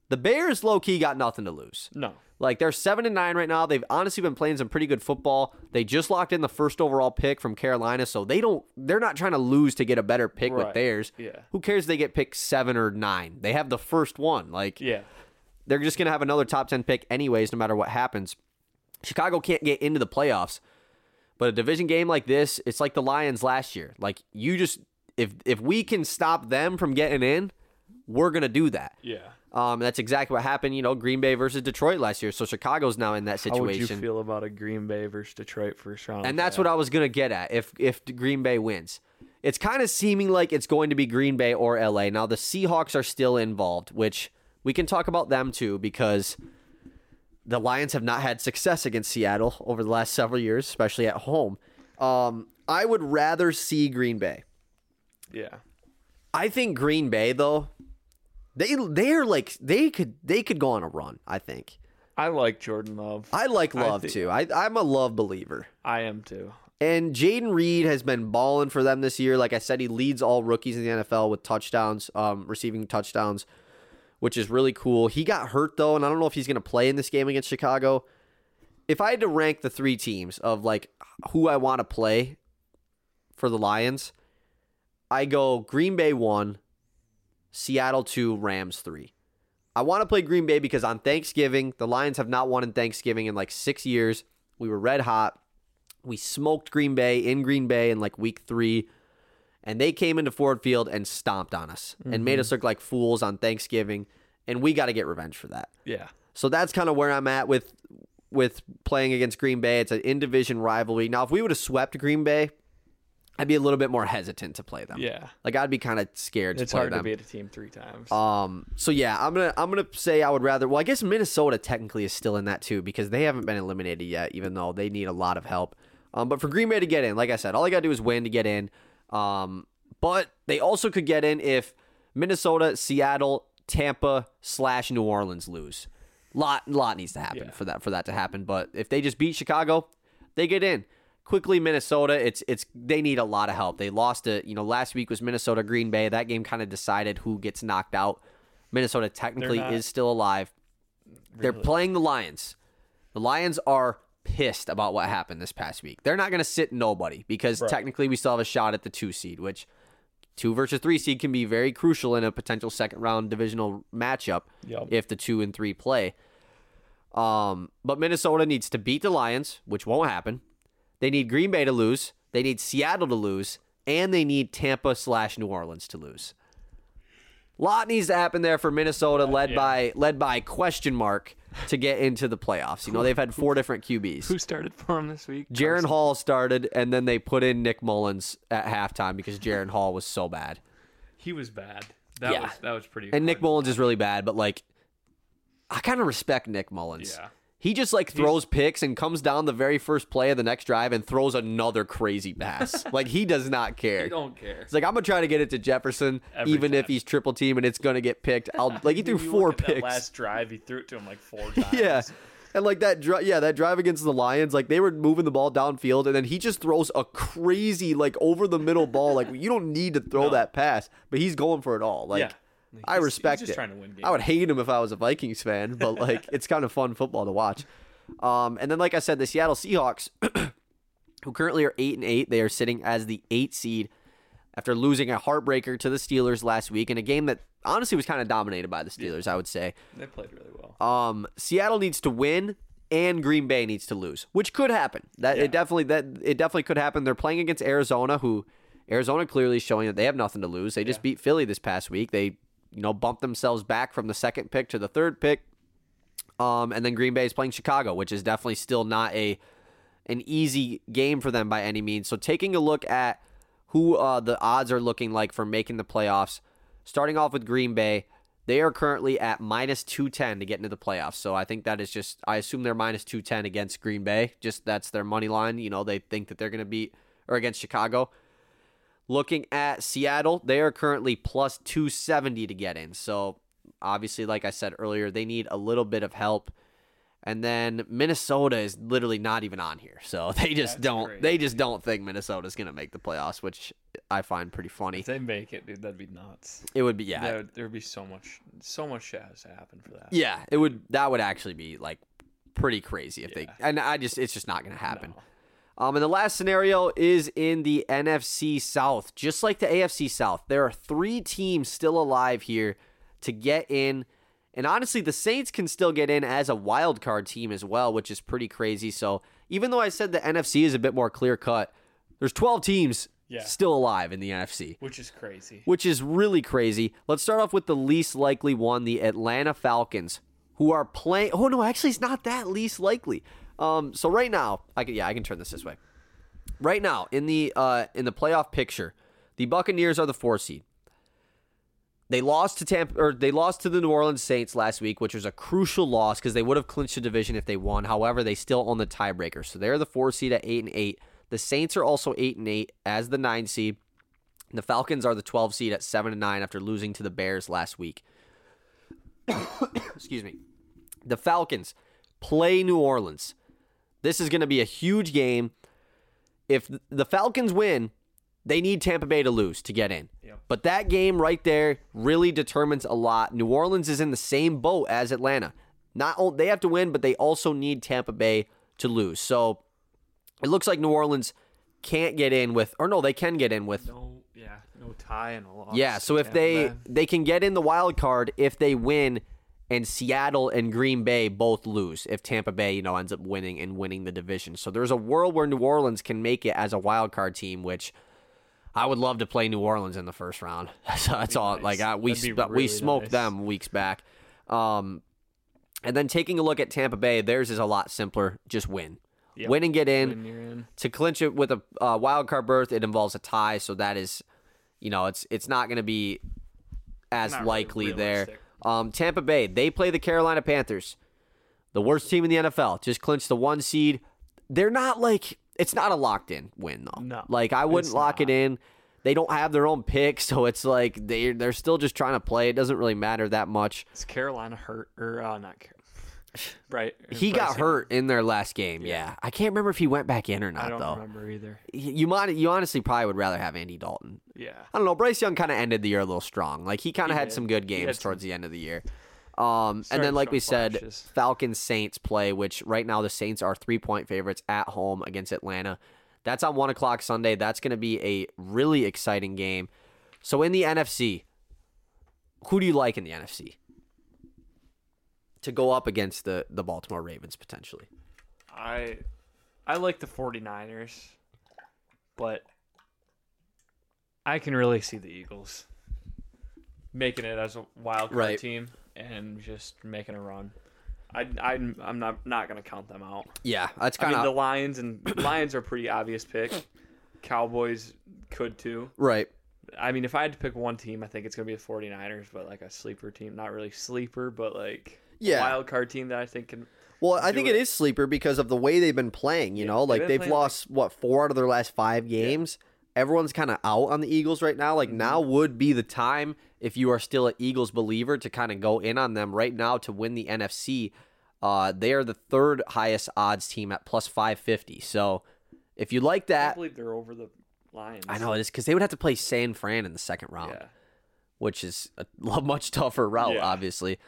The Bears low key got nothing to lose. No. Like they're seven and nine right now. They've honestly been playing some pretty good football. They just locked in the first overall pick from Carolina, so they don't. They're not trying to lose to get a better pick with theirs. Yeah. Who cares? if They get picked seven or nine. They have the first one. Like Yeah. they're just gonna have another top ten pick anyways, no matter what happens. Chicago can't get into the playoffs, but a division game like this, it's like the Lions last year. Like you just if if we can stop them from getting in, we're gonna do that. Yeah. Um, that's exactly what happened. You know, Green Bay versus Detroit last year. So Chicago's now in that situation. How would you feel about a Green Bay versus Detroit first round? and that's what I was gonna get at. If if Green Bay wins, it's kind of seeming like it's going to be Green Bay or LA. Now the Seahawks are still involved, which we can talk about them too because the Lions have not had success against Seattle over the last several years, especially at home. Um, I would rather see Green Bay. Yeah. I think Green Bay though, they they're like they could they could go on a run. I think. I like Jordan Love. I like Love thi- too. I, I'm a Love believer. I am too. And Jayden Reed has been balling for them this year. Like I said, he leads all rookies in the NFL with touchdowns, um, receiving touchdowns, which is really cool. He got hurt though, and I don't know if he's going to play in this game against Chicago. If I had to rank the three teams of like who I want to play for the Lions, I go Green Bay one, Seattle two, Rams three. I want to play Green Bay because on Thanksgiving, the Lions have not won in Thanksgiving in like six years. We were red hot. We smoked Green Bay in Green Bay in like week three, and they came into Ford Field and stomped on us and made us look like fools on Thanksgiving. And we got to get revenge for that. Yeah. So that's kind of where I'm at with with playing against Green Bay. It's an in division rivalry. Now, if we would have swept Green Bay, I'd be a little bit more hesitant to play them. Yeah. like I'd be kind of scared to It's play hard them. to beat a team three times. Um. So yeah, I'm gonna I'm gonna say I would rather. Well, I guess Minnesota technically is still in that too because they haven't been eliminated yet, even though they need a lot of help. Um, but for Green Bay to get in, like I said, all they got to do is win to get in. Um, but they also could get in if Minnesota, Seattle, Tampa slash New Orleans lose. Lot a lot needs to happen Yeah. for that for that to happen. But if they just beat Chicago, they get in quickly. Minnesota, it's it's they need a lot of help. They lost it. You know, last week was Minnesota Green Bay. That game kind of decided who gets knocked out. Minnesota technically is still alive. They're playing the Lions. The Lions are pissed about what happened this past week. They're not going to sit nobody because Right. technically we still have a shot at the two seed, which two versus three seed can be very crucial in a potential second round divisional matchup Yep. if the two and three play. Um, but Minnesota needs to beat the Lions, which won't happen. They need Green Bay to lose. They need Seattle to lose, and they need Tampa slash New Orleans to lose. Lot needs to happen there for Minnesota, led yeah. by led by question mark to get into the playoffs. You know they've had four different QBs. Who started for him this week? Jaren Hall started, and then they put in Nick Mullens at halftime because Jaren Hall was so bad. He was bad. That Yeah. was that was pretty. And Nick. Mullens is really bad, but like, I kind of respect Nick Mullens. Yeah. He just like throws picks and comes down the very first play of the next drive and throws another crazy pass. like he does not care. He don't care. It's like I'm gonna try to get it to Jefferson, Every even if he's triple team and it's gonna get picked. I'll like he threw four picks. last drive, he threw it to him like four times. Yeah. And like that, drive, yeah, that drive against the Lions, like they were moving the ball downfield, and then he just throws a crazy, like over the middle ball. Like you don't need to throw No. that pass, but he's going for it all. Like Yeah. I respect it. trying to win I would hate him if I was a Vikings fan, but like it's kind of fun football to watch. Um, and then like I said, the Seattle Seahawks, who currently are eight and eight, they are sitting as the eight seed after losing a heartbreaker to the Steelers last week in a game that honestly was kind of dominated by the Steelers. I would say. They played really well. Um, Seattle needs to win and Green Bay needs to lose, which could happen. That Yeah. it definitely that it definitely could happen. They're playing against Arizona, who Arizona clearly is showing that they have nothing to lose. They just Yeah. beat Philly this past week. They you know bump themselves back from the second pick to the third pick. Um, and then Green Bay is playing Chicago, which is definitely still not a an easy game for them by any means. So taking a look at who uh, the odds are looking like for making the playoffs, starting off with Green Bay, they are currently at minus 210 to get into the playoffs. So I think that is just, I assume they're minus 210 against Green Bay. Just that's their money line. You know, they think that they're going to beat, or against Chicago. Looking at Seattle, they are currently plus 270 to get in. So obviously, like I said earlier, they need a little bit of help. And then Minnesota is literally not even on here. So they just That's don't crazy. they just don't think Minnesota's going to make the playoffs, which I find pretty funny. If they make it, dude, that'd be nuts. It would be yeah. There would there'd be so much, so much shit has to happen for that. Yeah, it would that would actually be like pretty crazy if they and I just it's just not going to happen. No. Um, and the last scenario is in the NFC South. Just like the AFC South, there are three teams still alive here to get in. And honestly, the Saints can still get in as a wild card team as well, which is pretty crazy. So even though I said the NFC is a bit more clear cut, there's 12 teams Yeah. still alive in the NFC Which is crazy. which is really crazy. Let's start off with the least likely one, the Atlanta Falcons, who are playing. Oh no, actually, it's not that least likely. Um, so right now, I can yeah, I can turn this this way. Right now, in the uh, in the playoff picture, the Buccaneers are the four seed. They lost to Tampa, or they lost to the New Orleans Saints last week, which was a crucial loss because they would have clinched the division if they won. However, they still own the tiebreaker, so they're the four seed at eight and eight. The Saints are also eight and eight as the nine seed. The Falcons are the 12 seed at 7 and 9 after losing to the Bears last week. Excuse me. The Falcons play New Orleans. This is going to be a huge game. If the Falcons win, they need Tampa Bay to lose to get in. Yep. But that game right there really determines a lot. New Orleans is in the same boat as Atlanta. Not only they have to win, but they also need Tampa Bay to lose. So it looks like New Orleans can't get in with or no, they can get in with No, yeah, no tie and a loss. yeah, so if they they can get in the wild card if they win and Seattle and Green Bay both lose if Tampa Bay, you know, ends up winning and winning the division. So there's a world where New Orleans can make it as a wild card team, which I would love to play New Orleans in the first round. so that's all. nice. Like I, we That'd we smoked nice. them weeks back. Um, and then taking a look at Tampa Bay, theirs is a lot simpler. Just win, Yep. win and get in in, to clinch it with a uh, wild card berth, it involves a tie, so that is, you know, it's it's not going to be as Not really likely there. Um, Tampa Bay, they play the Carolina Panthers, the worst team in the NFL. Just clinched the one seed. They're not like it's not a locked in win though. No, like I wouldn't lock it in. They don't have their own pick, so it's like they they're still just trying to play. It doesn't really matter that much. Is Carolina hurt or uh, not? right. He Bryce got hurt in their last game. Yeah. I can't remember if he went back in or not. I don't though. remember either. You might you honestly probably would rather have Andy Dalton. Yeah. I don't know. Bryce Young kind of ended the year a little strong. Like he kind of had did. some good games some- towards the end of the year. Um, and then, like we said. Falcons Saints play, which right now the Saints are three point favorites at home against Atlanta. That's on one o'clock Sunday. That's going to be a really exciting game. So in the NFC, who do you like in the NFC to go up against the the Baltimore Ravens potentially? I I like the 49ers, but I can really see the Eagles making it as a wild card Right. team and just making a run. I I I'm not not gonna count them out. Yeah, that's I kind mean the Lions and Lions are a pretty obvious pick. Cowboys could too. right. I mean, if I had to pick one team, I think it's gonna be the 49ers, but like a sleeper team, not really sleeper, but like Yeah. wild card team that I think can. Well, I think it it. is sleeper because of the way they've been playing. You Yeah, know, they've like they've like- lost what four out of their last five games. Everyone's kind of out on the Eagles right now. Mm-hmm. Like now would be the time if you are still an Eagles believer to kind of go in on them right now to win the NFC. Uh, they are the third highest odds team at plus five fifty. So if you like that, I believe they're over the Lions. I know it is because they would have to play San Fran in the second round Yeah. which is a much tougher route, Yeah. obviously.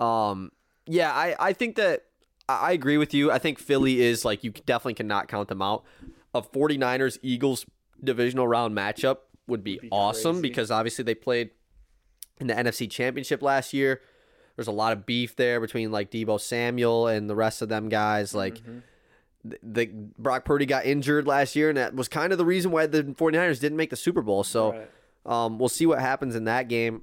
Um, yeah, I, I think that I agree with you. I think Philly is like you definitely cannot count them out. A 49ers Eagles divisional round matchup would be, be awesome crazy. because obviously they played in the NFC Championship last year. There's a lot of beef there between like Deebo Samuel and the rest of them guys. Like Mm-hmm. the, the Brock Purdy got injured last year, and that was kind of the reason why the 49ers didn't make the Super Bowl. So Right. um, we'll see what happens in that game.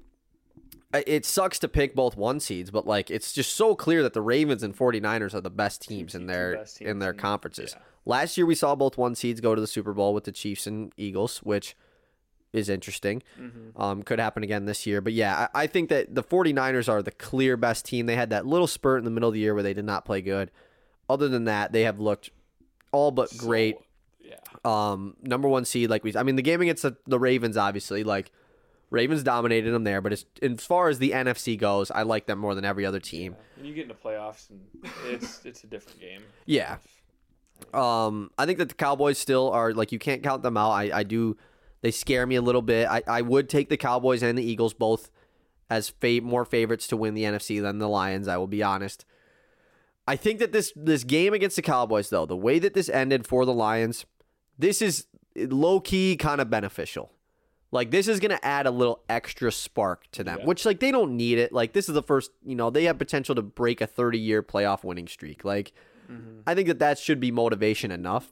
It sucks to pick both one seeds, but like it's just so clear that the Ravens and 49ers are the best teams in their best in their conferences. yeah. Last year we saw both one seeds go to the Super Bowl with the Chiefs and Eagles, which is interesting. Mm-hmm. Um, could happen again this year. But yeah, I, I think that the 49ers are the clear best team. They had that little spurt in the middle of the year where they did not play good. Other than that, they have looked all but So, great yeah. um number one seed like we i mean the game against the, the ravens obviously like ravens dominated them there but as, as far as the nfc goes i like them more than every other team. When you get into playoffs, and it's it's a different game. yeah. Um i think that the cowboys still are like you can't count them out. I i do they scare me a little bit. I i would take the cowboys and the eagles both as fa- more favorites to win the nfc than the lions i will be honest. I think that this this game against the cowboys though the way that this ended for the lions this is low key kind of beneficial. Like this is gonna add a little extra spark to them, Yeah. which like they don't need it. Like this is the first, you know, they have potential to break a 30 year playoff winning streak. Like Mm-hmm. I think that that should be motivation enough.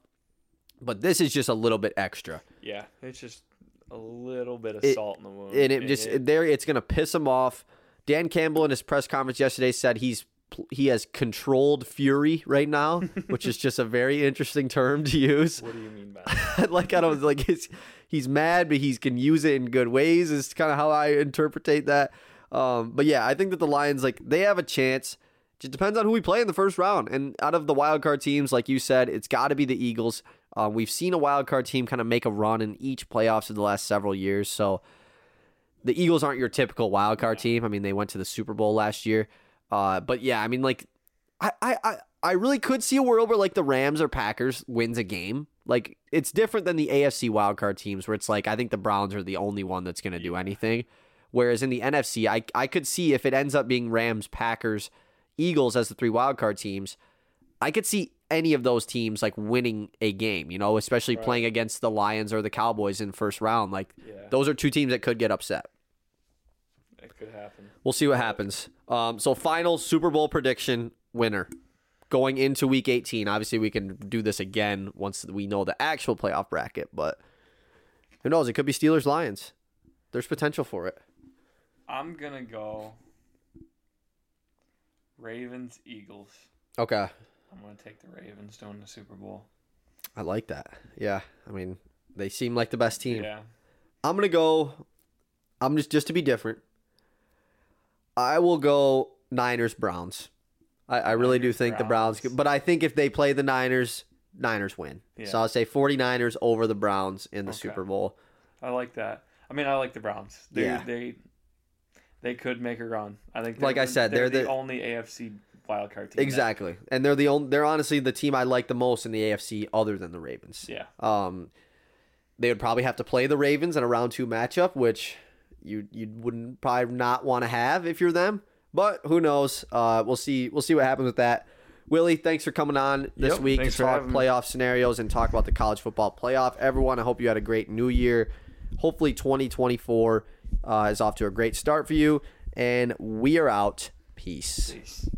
But this is just a little bit extra, Yeah, it's just a little bit of It- salt in the wound. and it just there it's gonna piss them off. Dan Campbell in his press conference yesterday said he's he has controlled fury right now, which is just a very interesting term to use. what do you mean by that? like I don't like he's he's mad, but he can use it in good ways. Is kind of how I interpretate that. Um, but yeah, I think that the Lions like they have a chance. It depends on who we play in the first round. And out of the wild card teams, like you said, it's got to be the Eagles. Uh, we've seen a wild card team kind of make a run in each playoffs of the last several years. So the Eagles aren't your typical wild card team. I mean, they went to the Super Bowl last year. Uh, but yeah, I mean, like, I, I, I, really could see a world where like the Rams or Packers wins a game. Like, it's different than the AFC wild card teams where it's like I think the Browns are the only one that's going to do anything. Whereas in the NFC, I, I could see if it ends up being Rams, Packers, Eagles as the three wild card teams, I could see any of those teams like winning a game, you know, especially Right. playing against the Lions or the Cowboys in first round. Like Yeah, those are two teams that could get upset. it could happen. We'll see what happens. Um, so final Super Bowl prediction winner going into Week 18. Obviously, we can do this again once we know the actual playoff bracket, but who knows? It could be Steelers Lions. There's potential for it. I'm gonna go Ravens Eagles. Okay, I'm gonna take the Ravens to win the Super Bowl. I like that. Yeah, I mean they seem like the best team. Yeah, I'm gonna go. I'm just just to be different. I will go Niners Browns. I, I really do think the Browns, but I think if they play the Niners Niners win. Yeah. So I'll say 49ers over the Browns in the Okay. Super Bowl. I like that. I mean, I like the Browns. They, Yeah. They they could make a run. I think. Like I said, they're, they're the, the- only AFC wildcard team. Exactly. And they're the only they're honestly the team I like the most in the AFC other than the Ravens. Yeah. Um they would probably have to play the Ravens in a round 2 matchup, which you you wouldn't probably not want to have if you're them, but who knows? Uh we'll see we'll see what happens with that. Willy, thanks for coming on this Yep, week to talk having me. playoff scenarios and talk about the college football playoff. Everyone, I hope you had a great new year. Hopefully 2024 uh, is off to a great start for you and we are out. Peace. Peace.